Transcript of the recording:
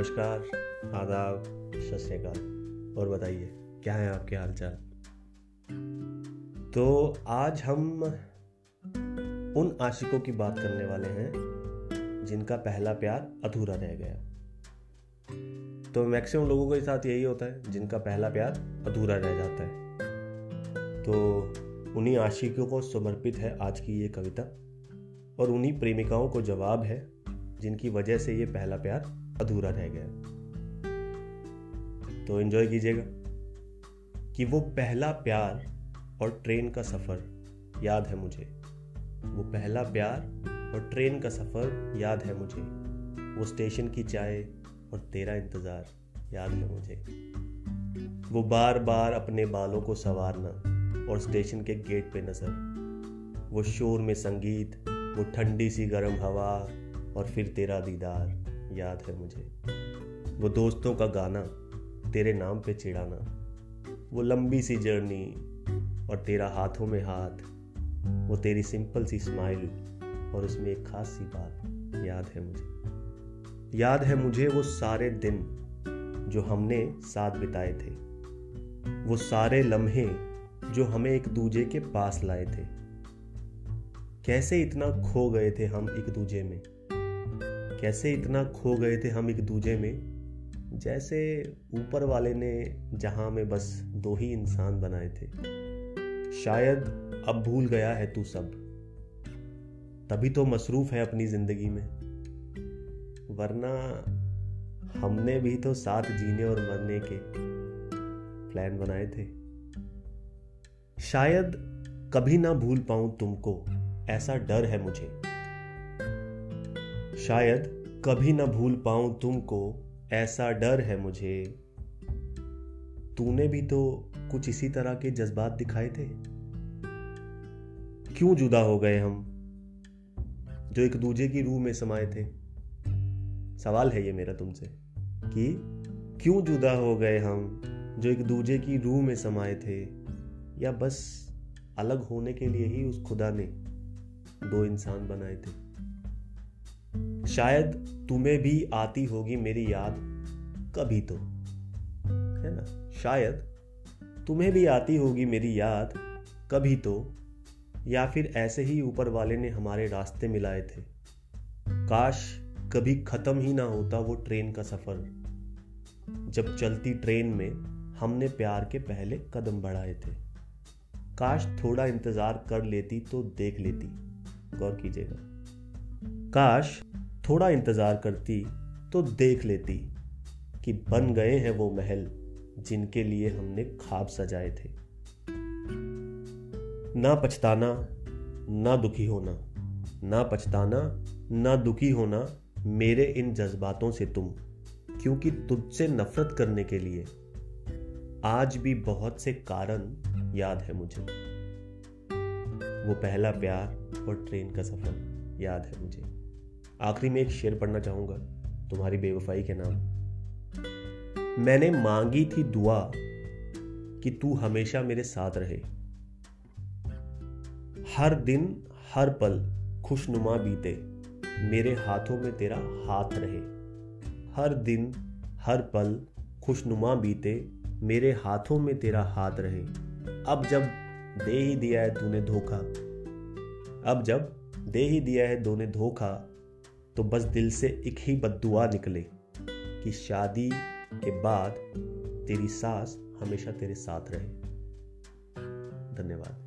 नमस्कार, आदाब सत श्रीकाल और बताइए, क्या है आपके हालचाल? तो आज हम उन आशिकों की बात करने वाले हैं, जिनका पहला प्यार अधूरा रह गया। तो मैक्सिमम लोगों के साथ यही होता है, जिनका पहला प्यार अधूरा रह जाता है। तो उन्हीं आशिकों को समर्पित है आज की ये कविता, और उन्हीं प्रेमिकाओं को जवाब है जिनकी वजह से ये पहला प्यार अधूरा रह गया तो एंजॉय कीजिएगा कि वो पहला प्यार और ट्रेन का सफ़र याद है मुझे। वो पहला प्यार और ट्रेन का सफ़र याद है मुझे। वो स्टेशन की चाय और तेरा इंतज़ार याद है मुझे। वो बार बार अपने बालों को संवारना और स्टेशन के गेट पे नज़र। वो शोर में संगीत, वो ठंडी सी गर्म हवा और फिर तेरा दीदार याद है मुझे। वो दोस्तों का गाना, तेरे नाम पे चिड़ाना वो लंबी सी जर्नी और तेरा हाथों में हाथ, वो तेरी सिंपल सी स्माइल और उसमें एक खास सी बात याद है मुझे। याद है मुझे वो सारे दिन जो हमने साथ बिताए थे, वो सारे लम्हे जो हमें एक दूजे के पास लाए थे। कैसे इतना खो गए थे हम एक दूजे में? कैसे इतना खो गए थे हम एक दूजे में? जैसे ऊपर वाले ने जहाँ में बस दो ही इंसान बनाए थे। शायद अब भूल गया है तू सब। तभी तो मसरूफ है अपनी ज़िंदगी में। वरना हमने भी तो साथ जीने और मरने के प्लान बनाए थे। शायद कभी ना भूल पाऊँ तुमको। ऐसा डर है मुझे। शायद कभी न भूल पाऊँ तुमको, ऐसा डर है मुझे। तूने भी तो कुछ इसी तरह के जज्बात दिखाए थे। क्यों जुदा हो गए हम, जो एक दूजे की रूह में समाये थे? सवाल है ये मेरा तुमसे, कि क्यों जुदा हो गए हम, जो एक दूजे की रूह में समाये थे? या बस अलग होने के लिए ही उस खुदा ने दो इंसान बनाए थे? शायद तुम्हें भी आती होगी मेरी याद कभी तो है ना? शायद तुम्हें भी आती होगी मेरी याद कभी तो या फिर ऐसे ही ऊपर वाले ने हमारे रास्ते मिलाए थे। काश कभी खत्म ही ना होता वो ट्रेन का सफ़र। जब चलती ट्रेन में हमने प्यार के पहले कदम बढ़ाए थे। काश थोड़ा इंतज़ार कर लेती तो देख लेती। गौर कीजिएगा। काश थोड़ा इंतज़ार करती तो देख लेती कि बन गए हैं वो महल जिनके लिए हमने खाब सजाए थे। ना पछताना, ना दुखी होना, ना पछताना, ना दुखी होना मेरे इन जज्बातों से तुम, क्योंकि तुझसे नफरत करने के लिए आज भी बहुत से कारण याद है मुझे। वो पहला प्यार और ट्रेन का सफ़र याद है मुझे। आखिरी में एक शेर पढ़ना चाहूँगा, तुम्हारी बेवफाई के नाम। मैंने मांगी थी दुआ कि तू हमेशा मेरे साथ रहे। हर दिन, हर पल खुशनुमा बीते, मेरे हाथों में तेरा हाथ रहे। हर दिन, हर पल खुशनुमा बीते, मेरे हाथों में तेरा हाथ रहे। अब जब दे ही दिया है तूने धोखा, अब जब दे ही दिया है दोने धोखा तो बस दिल से एक ही बदुआ निकले कि शादी के बाद तेरी सास हमेशा तेरे साथ रहे। धन्यवाद।